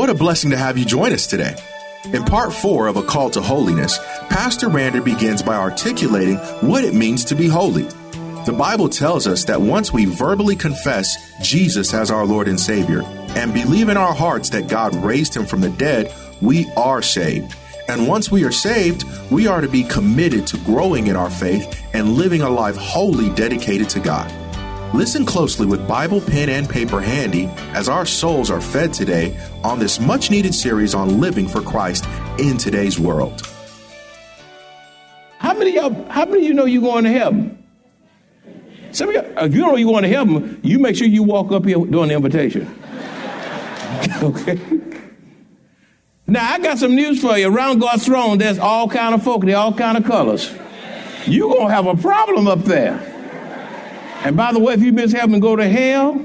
What a blessing to have you join us today. In part four of A Call to Holiness, Pastor Rander begins by articulating what it means to be holy. The Bible tells us that once we verbally confess Jesus as our Lord and Savior and believe in our hearts that God raised him from the dead, we are saved. And once we are saved, we are to be committed to growing in our faith and living a life wholly dedicated to God. Listen closely with Bible, pen, and paper handy as our souls are fed today on this much needed series on living for Christ in today's world. How many of how many of you know you're going to heaven? Some of you, if you don't know you're going to heaven, you make sure you walk up here during the invitation. okay? Now I got some news for you. Around God's throne, there's all kind of folk, they all kind of colors. You're gonna have a problem up there. And by the way, if you heaven and go to hell,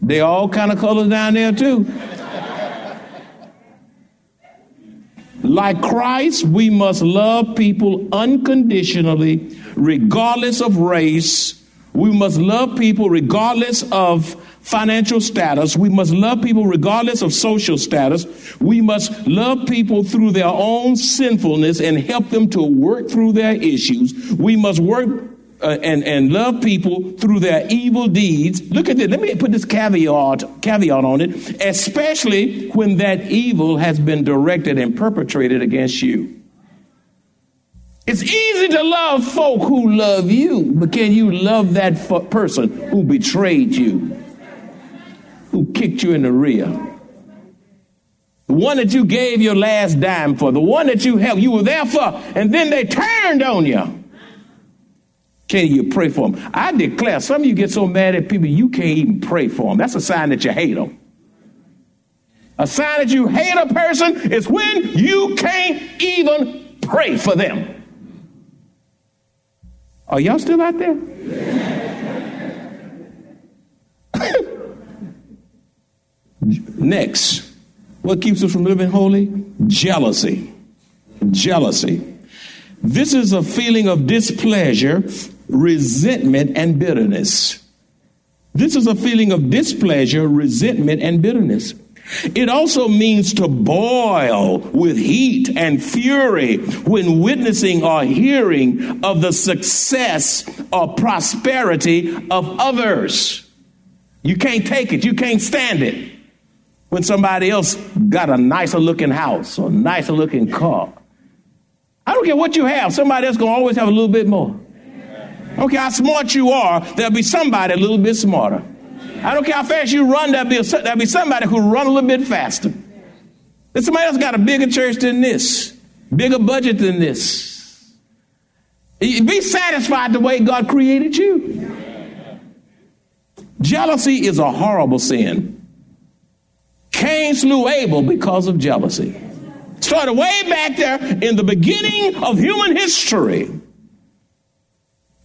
they all kind of colors down there too. Like Christ, we must love people unconditionally, regardless of race. We must love people regardless of financial status. We must love people regardless of social status. We must love people through their own sinfulness and help them to work through their issues. We must work uh, and, and love people through their evil deeds. Look at this. Let me put this caveat, caveat on it, especially when that evil has been directed and perpetrated against you. It's easy to love folk who love you, but can you love that person who betrayed you, who kicked you in the rear? The one that you gave your last dime for, the one that you helped, you were there for, and then they turned on you. Can you pray for them? I declare, some of you get so mad at people, you can't even pray for them. That's a sign that you hate them. A sign that you hate a person is when you can't even pray for them. Are y'all still out there? Next, what keeps us from living holy? Jealousy. Jealousy. This is a feeling of displeasure, resentment, and bitterness. This is a feeling of displeasure, resentment, and bitterness. It also means to boil with heat and fury when witnessing or hearing of the success or prosperity of others. You can't take it, you can't stand it. When somebody else got a nicer looking house or nicer looking car. I don't care what you have, somebody else gonna always have a little bit more. I don't care how smart you are, there'll be somebody a little bit smarter. I don't care how fast you run, there'll be, a, there'll be somebody who run a little bit faster. Then somebody else got a bigger church than this, bigger budget than this. Be satisfied the way God created you. Jealousy is a horrible sin. Cain slew Abel because of jealousy. Started way back there in the beginning of human history.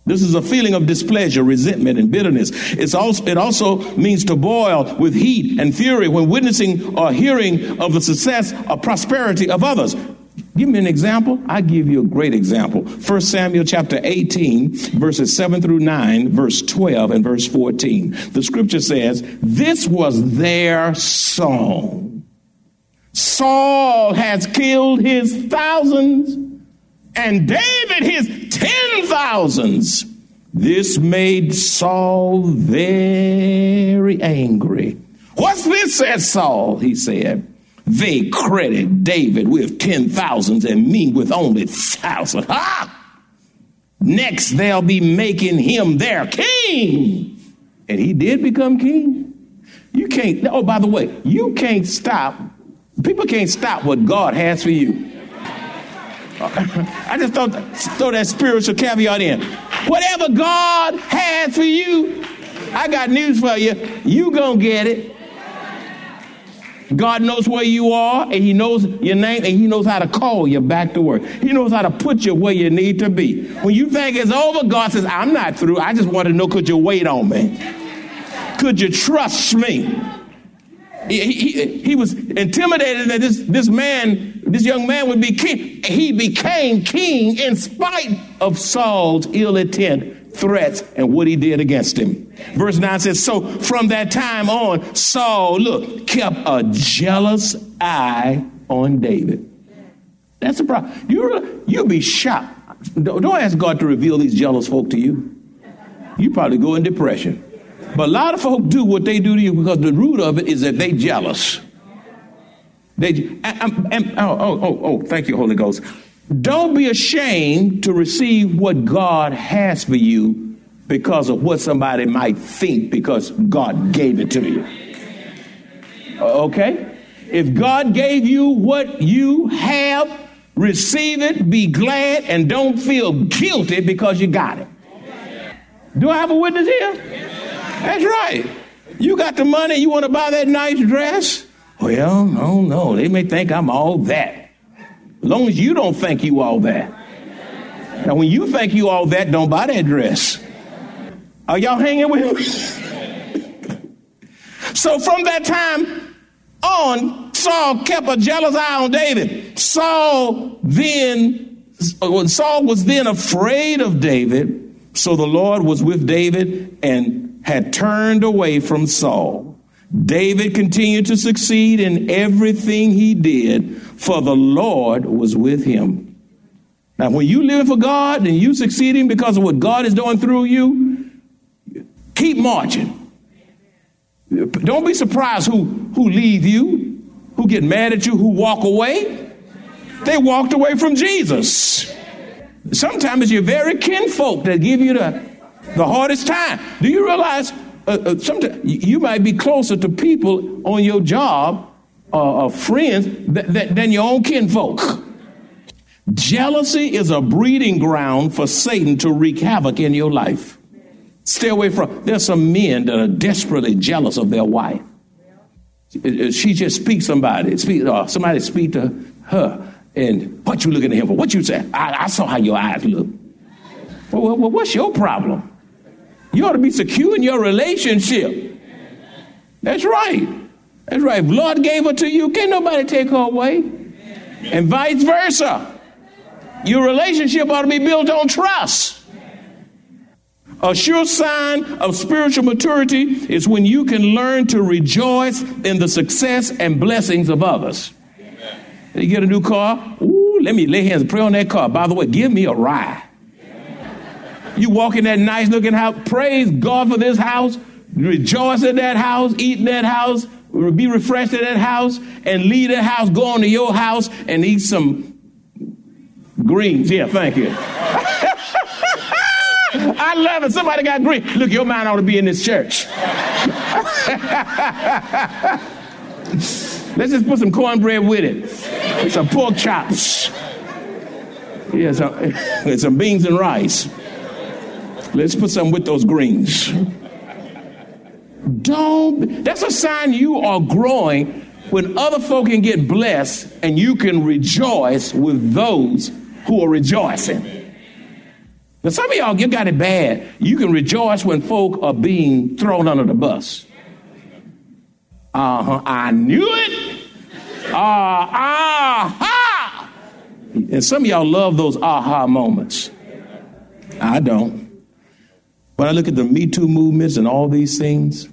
This is a feeling of displeasure, resentment, and bitterness. It's also, it also means to boil with heat and fury when witnessing or hearing of the success or prosperity of others. Give me an example. I give you a great example. 1 Samuel chapter 18, verses 7 through 9, verse 12, and verse 14. The scripture says, This was their song. Saul has killed his thousands and David his ten thousands. This made Saul very angry. What's this, said Saul? He said. They credit David with ten thousands and me with only thousand. Ha! Next, they'll be making him their king. And he did become king. You can't, oh, by the way, you can't stop, people can't stop what God has for you. I just thought throw that spiritual caveat in. Whatever God has for you, I got news for you. You gonna get it. God knows where you are, and He knows your name, and He knows how to call you back to work. He knows how to put you where you need to be. When you think it's over, God says, I'm not through. I just want to know could you wait on me? Could you trust me? He, he, he, was intimidated that this, this man, this young man would be king. He became king in spite of Saul's ill intent, threats, and what he did against him. Verse 9 says, So from that time on, Saul, look, kept a jealous eye on David. That's the problem. You, you'll be shocked. Don't ask God to reveal these jealous folk to you. You probably go in depression. But a lot of folk do what they do to you because the root of it is that they jealous. They, oh, oh, oh, oh, thank you, Holy Ghost. Don't be ashamed to receive what God has for you because of what somebody might think because God gave it to you. Okay? If God gave you what you have, receive it, be glad, and don't feel guilty because you got it. Do I have a witness here? That's right. You got the money, you want to buy that nice dress? Well, I don't know. They may think I'm all that. As long as you don't think you all that. Now, when you think you all that, don't buy that dress. Are y'all hanging with me? so from that time on, Saul kept a jealous eye on David. Saul then, Saul was then afraid of David. So the Lord was with David and had turned away from Saul. David continued to succeed in everything he did, for the Lord was with him. Now, when you live for God and you succeeding because of what God is doing through you, keep marching. Don't be surprised who, who leave you, who get mad at you, who walk away. They walked away from Jesus. Sometimes it's your very kinfolk that give you the the hardest time. Do you realize uh, uh, sometimes you might be closer to people on your job uh, or friends th- th- than your own kinfolk? Jealousy is a breeding ground for Satan to wreak havoc in your life. Stay away from. There's some men that are desperately jealous of their wife. She just speaks somebody, speak, or somebody speak to her, and what you looking at him for? What you say? I, I saw how your eyes look. Well, well, what's your problem? You ought to be secure in your relationship. That's right. That's right. If Lord gave her to you, can't nobody take her away. And vice versa. Your relationship ought to be built on trust. A sure sign of spiritual maturity is when you can learn to rejoice in the success and blessings of others. You get a new car? Ooh, let me lay hands and pray on that car. By the way, give me a ride. You walk in that nice looking house. Praise God for this house. Rejoice in that house. Eat in that house. Be refreshed in that house. And leave that house. Go on to your house and eat some greens. Yeah, thank you. I love it. Somebody got green. Look, your mind ought to be in this church. Let's just put some cornbread with it. Some pork chops. Yeah, some, some beans and rice. Let's put some with those greens. Don't, that's a sign you are growing when other folk can get blessed and you can rejoice with those who are rejoicing. Now, some of y'all, you got it bad. You can rejoice when folk are being thrown under the bus. Uh huh. I knew it. Uh, aha. And some of y'all love those aha moments. I don't. When I look at the Me Too movements and all these things,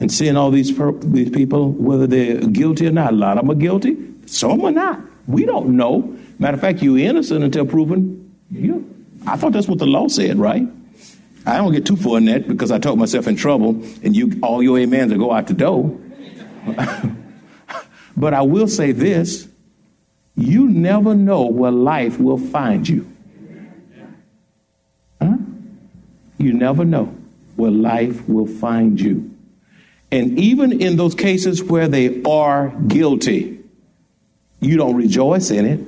and seeing all these, per- these people, whether they're guilty or not, a lot of them are guilty, some are not. We don't know. Matter of fact, you're innocent until proven. You, I thought that's what the law said, right? I don't get too far in that because I talk myself in trouble, and you all your amens will go out the door. but I will say this: you never know where life will find you. You never know where life will find you. And even in those cases where they are guilty, you don't rejoice in it.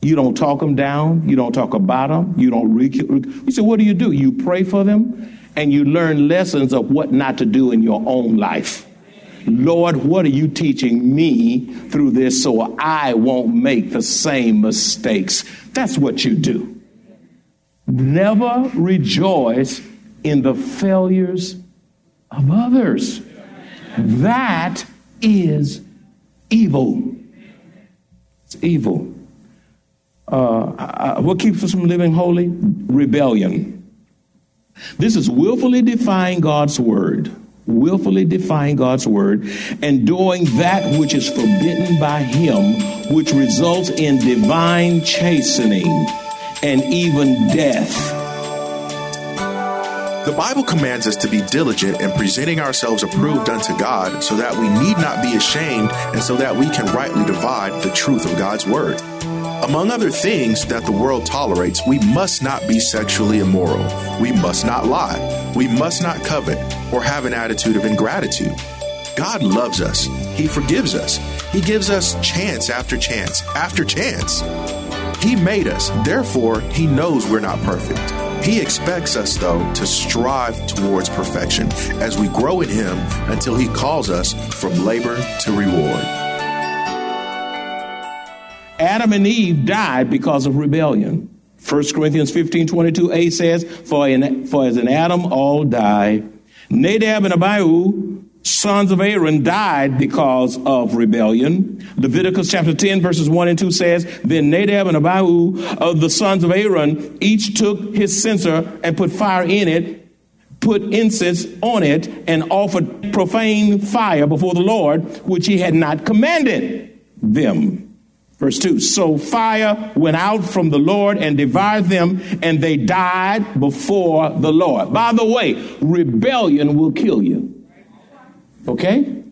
You don't talk them down. You don't talk about them. You don't. You say, what do you do? You pray for them and you learn lessons of what not to do in your own life. Lord, what are you teaching me through this so I won't make the same mistakes? That's what you do. Never rejoice in the failures of others. That is evil. It's evil. Uh, what keeps us from living holy? Rebellion. This is willfully defying God's word, willfully defying God's word, and doing that which is forbidden by Him, which results in divine chastening and even death. The Bible commands us to be diligent in presenting ourselves approved unto God so that we need not be ashamed and so that we can rightly divide the truth of God's word. Among other things that the world tolerates, we must not be sexually immoral. We must not lie. We must not covet or have an attitude of ingratitude. God loves us. He forgives us. He gives us chance after chance after chance. He made us. Therefore, He knows we're not perfect. He expects us, though, to strive towards perfection as we grow in Him until He calls us from labor to reward. Adam and Eve died because of rebellion. 1 Corinthians 15 22a says, for, in, for as in Adam all die, Nadab and Abihu, sons of Aaron, died because of rebellion. Leviticus chapter 10, verses 1 and 2 says, Then Nadab and Abihu, of the sons of Aaron, each took his censer and put fire in it, put incense on it, and offered profane fire before the Lord, which he had not commanded them. Verse 2 So fire went out from the Lord and devoured them, and they died before the Lord. By the way, rebellion will kill you. Okay?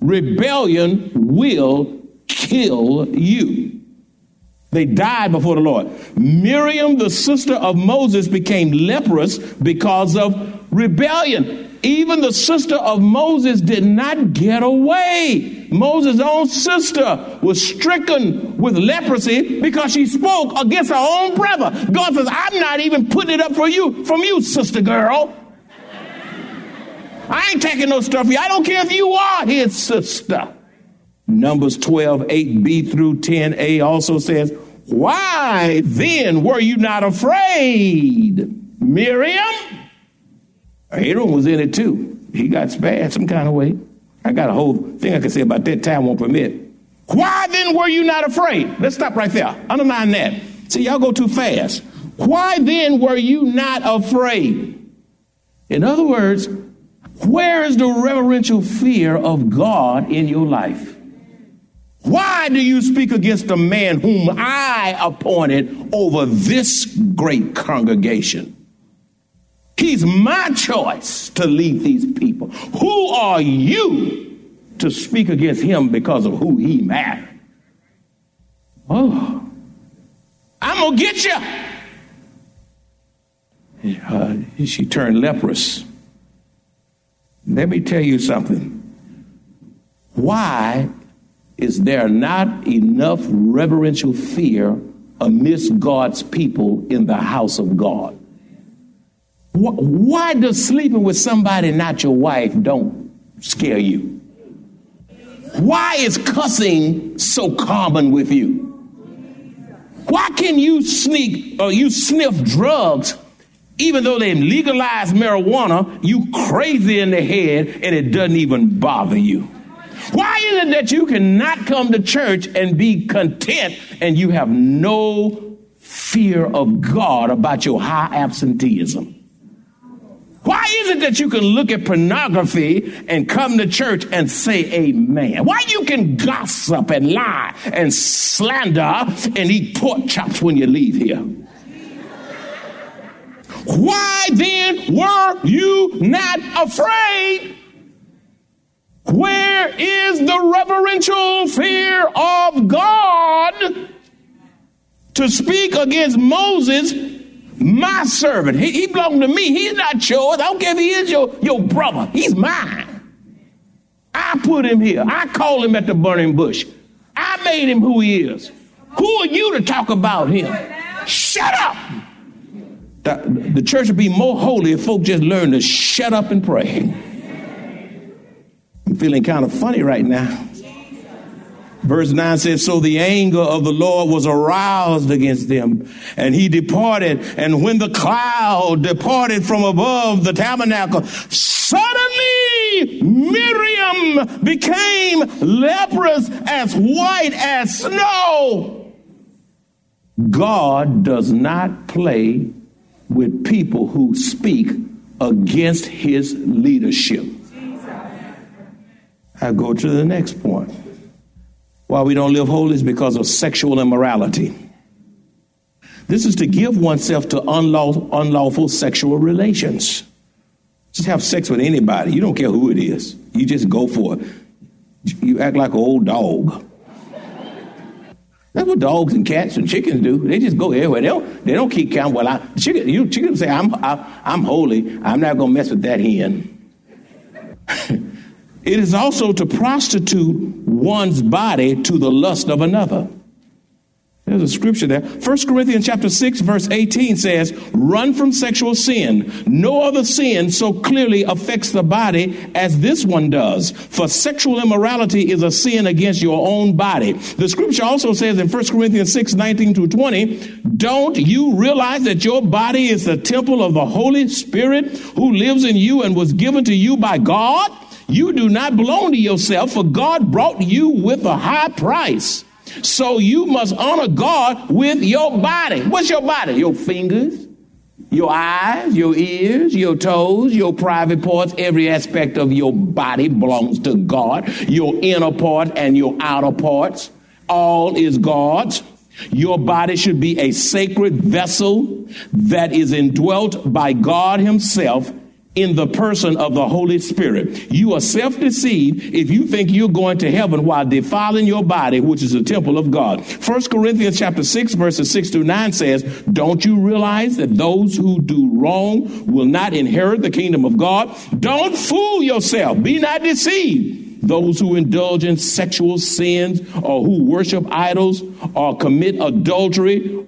Rebellion will kill you. They died before the Lord. Miriam, the sister of Moses, became leprous because of rebellion. Even the sister of Moses did not get away. Moses' own sister was stricken with leprosy because she spoke against her own brother. God says, I'm not even putting it up for you from you, sister girl. I ain't taking no stuff for you. I don't care if you are his sister. Numbers 12, 8b through 10a also says, Why then were you not afraid, Miriam? Aaron was in it too. He got spared some kind of way. I got a whole thing I can say about that. Time won't permit. Why then were you not afraid? Let's stop right there. Underline that. See, y'all go too fast. Why then were you not afraid? In other words, where is the reverential fear of God in your life? Why do you speak against the man whom I appointed over this great congregation? He's my choice to lead these people. Who are you to speak against him because of who he married? Oh, I'm going to get you. Uh, she turned leprous. Let me tell you something. Why is there not enough reverential fear amidst God's people in the house of God? Why does sleeping with somebody not your wife don't scare you? Why is cussing so common with you? Why can you sneak or you sniff drugs even though they legalized marijuana, you crazy in the head and it doesn't even bother you? Why is it that you cannot come to church and be content and you have no fear of God about your high absenteeism? Why is it that you can look at pornography and come to church and say amen? Why you can gossip and lie and slander and eat pork chops when you leave here? Why then were you not afraid? Where is the reverential fear of God to speak against Moses my servant. He, he belonged to me. He's not yours. I don't care if he is your, your brother. He's mine. I put him here. I called him at the burning bush. I made him who he is. Who are you to talk about him? Shut up. The, the church would be more holy if folk just learn to shut up and pray. I'm feeling kind of funny right now. Verse 9 says, So the anger of the Lord was aroused against them, and he departed. And when the cloud departed from above the tabernacle, suddenly Miriam became leprous as white as snow. God does not play with people who speak against his leadership. I go to the next point why we don't live holy is because of sexual immorality. This is to give oneself to unlawful, unlawful sexual relations. Just have sex with anybody. You don't care who it is. You just go for it. You act like an old dog. That's what dogs and cats and chickens do. They just go everywhere. They don't, they don't keep count. Well, I, chicken, you, chicken say, I'm, I, am i am holy. I'm not going to mess with that hen. It is also to prostitute one's body to the lust of another. There's a scripture there. 1 Corinthians chapter 6 verse 18 says, "Run from sexual sin. No other sin so clearly affects the body as this one does. For sexual immorality is a sin against your own body." The scripture also says in 1 Corinthians 6 19 to 20, "Don't you realize that your body is the temple of the Holy Spirit who lives in you and was given to you by God?" You do not belong to yourself, for God brought you with a high price. So you must honor God with your body. What's your body? Your fingers, your eyes, your ears, your toes, your private parts, every aspect of your body belongs to God. Your inner part and your outer parts, all is God's. Your body should be a sacred vessel that is indwelt by God Himself in the person of the Holy Spirit. You are self deceived if you think you're going to heaven while defiling your body, which is the temple of God. First Corinthians chapter 6, verses 6 to 9 says, Don't you realize that those who do wrong will not inherit the kingdom of God? Don't fool yourself. Be not deceived. Those who indulge in sexual sins or who worship idols or commit adultery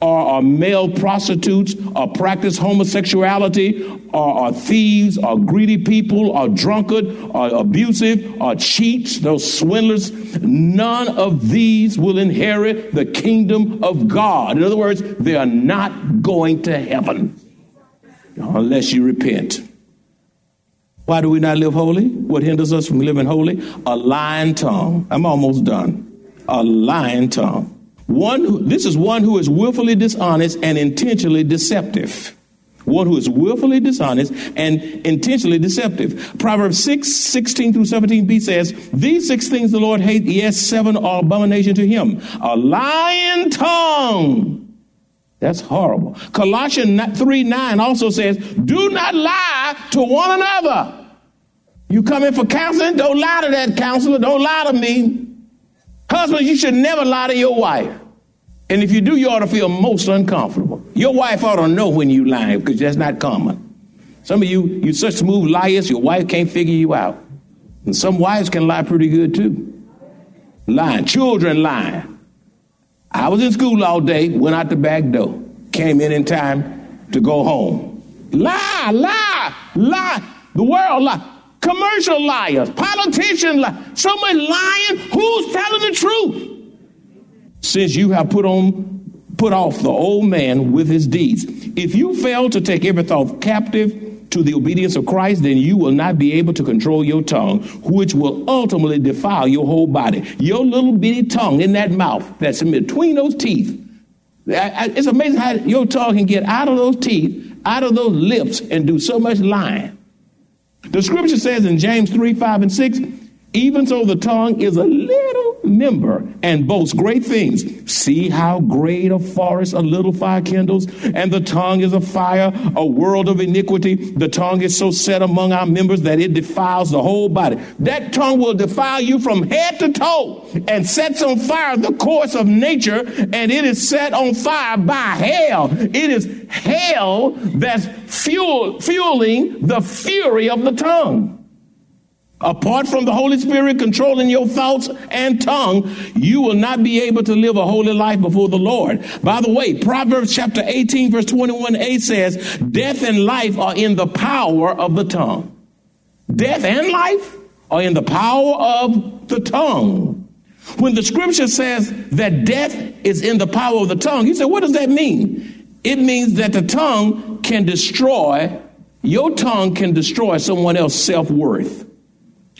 or are male prostitutes or practice homosexuality or are thieves or greedy people or drunkard or abusive or cheats, those swindlers, none of these will inherit the kingdom of God. In other words, they are not going to heaven unless you repent. Why do we not live holy? What hinders us from living holy? A lying tongue. I'm almost done. A lying tongue. One who, this is one who is willfully dishonest and intentionally deceptive. One who is willfully dishonest and intentionally deceptive. Proverbs 6, 16 through 17b says, These six things the Lord hates, yes, seven are abomination to him. A lying tongue. That's horrible. Colossians 3 9 also says, Do not lie to one another. You come in for counseling, don't lie to that counselor, don't lie to me. Husbands, you should never lie to your wife. And if you do, you ought to feel most uncomfortable. Your wife ought to know when you lie because that's not common. Some of you, you such smooth liars, your wife can't figure you out. And some wives can lie pretty good too. Lying, children lying. I was in school all day, went out the back door, came in in time to go home. Lie, lie, lie. The world lie. Commercial liars, politician liars, so much lying. Who's telling the truth? Since you have put on put off the old man with his deeds. If you fail to take every thought captive to the obedience of Christ, then you will not be able to control your tongue, which will ultimately defile your whole body. Your little bitty tongue in that mouth that's in between those teeth. It's amazing how your tongue can get out of those teeth, out of those lips, and do so much lying. The scripture says in James 3 5 and 6, even so, the tongue is a little member and boasts great things. See how great a forest a little fire kindles, and the tongue is a fire, a world of iniquity. The tongue is so set among our members that it defiles the whole body. That tongue will defile you from head to toe and sets on fire the course of nature, and it is set on fire by hell. It is hell that's fuel, fueling the fury of the tongue. Apart from the Holy Spirit controlling your thoughts and tongue, you will not be able to live a holy life before the Lord. By the way, Proverbs chapter 18 verse 21a says, death and life are in the power of the tongue. Death and life are in the power of the tongue. When the scripture says that death is in the power of the tongue, you say, what does that mean? It means that the tongue can destroy, your tongue can destroy someone else's self worth.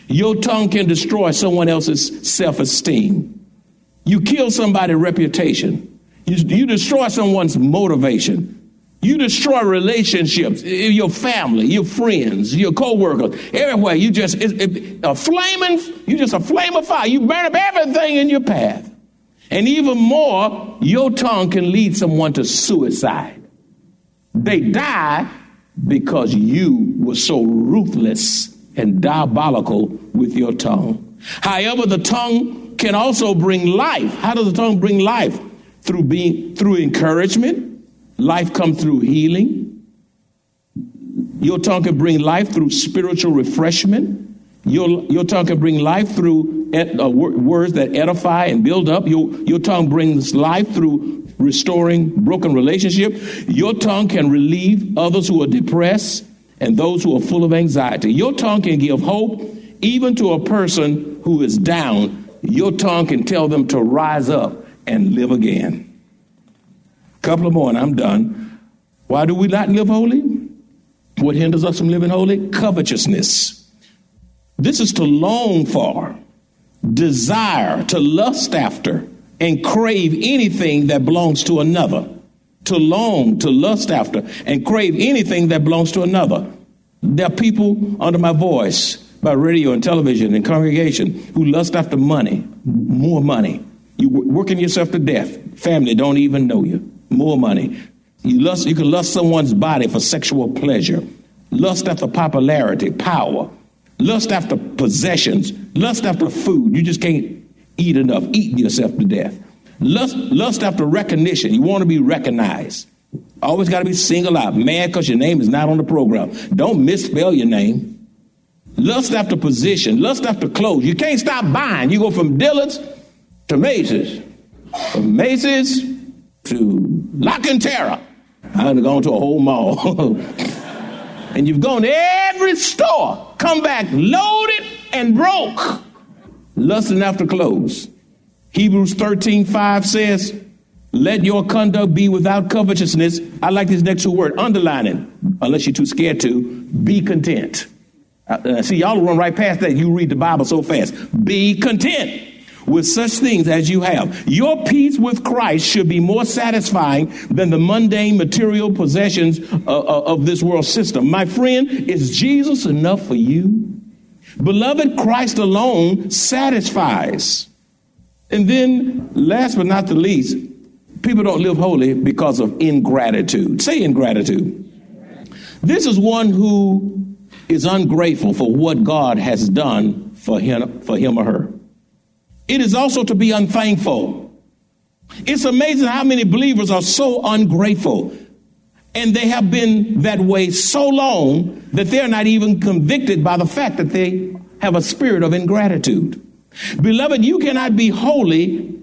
Your tongue can destroy someone else's self esteem. You kill somebody's reputation. You, you destroy someone's motivation. You destroy relationships, eh, eh, your family, your friends, your co-workers, everywhere. You just it, it, a flaming, you just a flame of fire. You burn up everything in your path. And even more, your tongue can lead someone to suicide. They die because you were so ruthless and diabolical with your tongue. However, the tongue can also bring life. How does the tongue bring life? Through being through encouragement. Life comes through healing. Your tongue can bring life through spiritual refreshment. Your, your tongue can bring life through ed, uh, words that edify and build up. Your, your tongue brings life through restoring broken relationship. Your tongue can relieve others who are depressed and those who are full of anxiety. Your tongue can give hope even to a person who is down. Your tongue can tell them to rise up and live again. Couple of more and I'm done. Why do we not live holy? What hinders us from living holy? Covetousness. This is to long for, desire, to lust after, and crave anything that belongs to another to long, to lust after, and crave anything that belongs to another. There are people under my voice by radio and television and congregation who lust after money, more money. You working yourself to death. Family don't even know you. More money. You lust. You can lust someone's body for sexual pleasure. Lust after popularity, power. Lust after possessions. Lust after food. You just can't eat enough. Eating yourself to death. Lust, lust after recognition. You want to be recognized. Always got to be singled out. Mad because your name is not on the program. Don't misspell your name. Lust after position. Lust after clothes. You can't stop buying. You go from Dillard's to Macy's. From Macy's to La Cantera. I've gone to a whole mall. and you've gone to every store. Come back loaded and broke. Lusting after clothes. Hebrews 13 5 says, Let your conduct be without covetousness. I like this next two word, underlining, unless you're too scared to, be content. Uh, uh, see, y'all run right past that. You read the Bible so fast. Be content with such things as you have. Your peace with Christ should be more satisfying than the mundane material possessions uh, uh of this world system. My friend, is Jesus enough for you? Beloved, Christ alone satisfies. And then, last but not the least, people don't live holy because of ingratitude. Say ingratitude. This is one who is ungrateful for what God has done for him, for him or her. It is also to be unthankful. It's amazing how many believers are so ungrateful. And they have been that way so long that they're not even convicted by the fact that they have a spirit of ingratitude. Beloved, you cannot be holy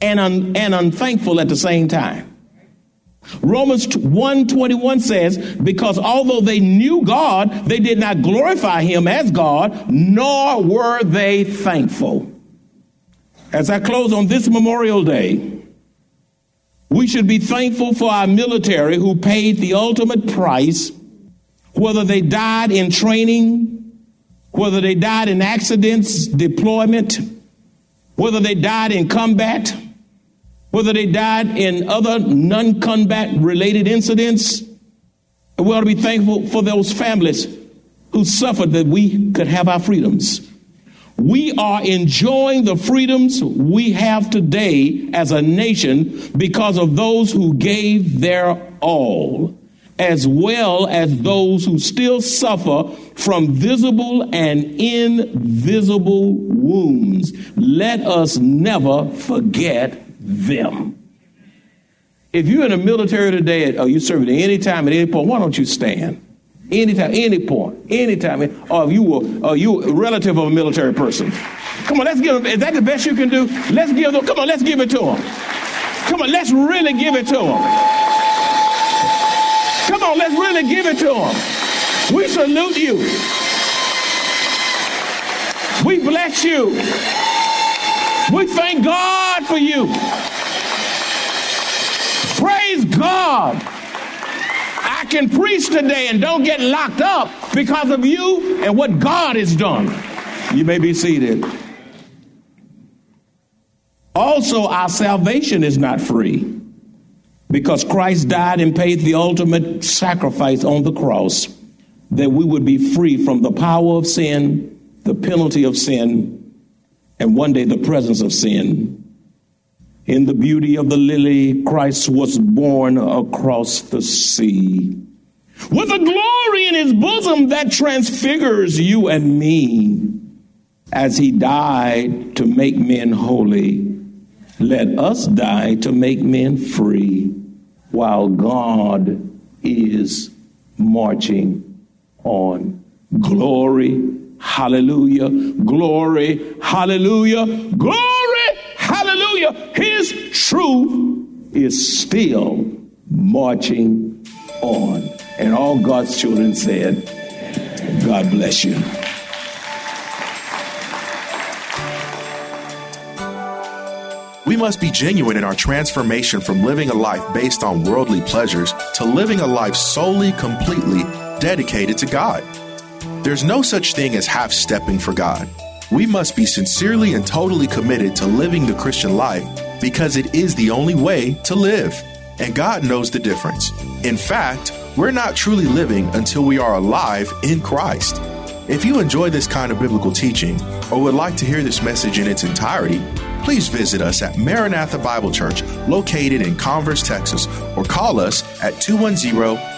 and, un- and unthankful at the same time. Romans 1:21 says, because although they knew God, they did not glorify him as God, nor were they thankful. As I close on this Memorial Day, we should be thankful for our military who paid the ultimate price, whether they died in training whether they died in accidents, deployment, whether they died in combat, whether they died in other non combat related incidents. We ought to be thankful for those families who suffered that we could have our freedoms. We are enjoying the freedoms we have today as a nation because of those who gave their all as well as those who still suffer from visible and invisible wounds. Let us never forget them. If you're in the military today, or you're serving at any time, at any point, why don't you stand? Anytime, any point, anytime. Or if you were, or you a relative of a military person. Come on, let's give them. Is that the best you can do? Let's give them. Come on, let's give it to them. Come on, let's really give it to them. Come on, let's really give it to them. We salute you. We bless you. We thank God for you. Praise God. I can preach today and don't get locked up because of you and what God has done. You may be seated. Also, our salvation is not free because Christ died and paid the ultimate sacrifice on the cross that we would be free from the power of sin, the penalty of sin, and one day the presence of sin. In the beauty of the lily, Christ was born across the sea. With a glory in his bosom that transfigures you and me. As he died to make men holy, let us die to make men free while God is marching on. Glory, hallelujah, glory, hallelujah, glory, hallelujah. His truth is still marching on. And all God's children said, God bless you. We must be genuine in our transformation from living a life based on worldly pleasures to living a life solely, completely dedicated to God. There's no such thing as half stepping for God. We must be sincerely and totally committed to living the Christian life because it is the only way to live. And God knows the difference. In fact, we're not truly living until we are alive in Christ. If you enjoy this kind of biblical teaching or would like to hear this message in its entirety, please visit us at Maranatha Bible Church, located in Converse, Texas, or call us at 210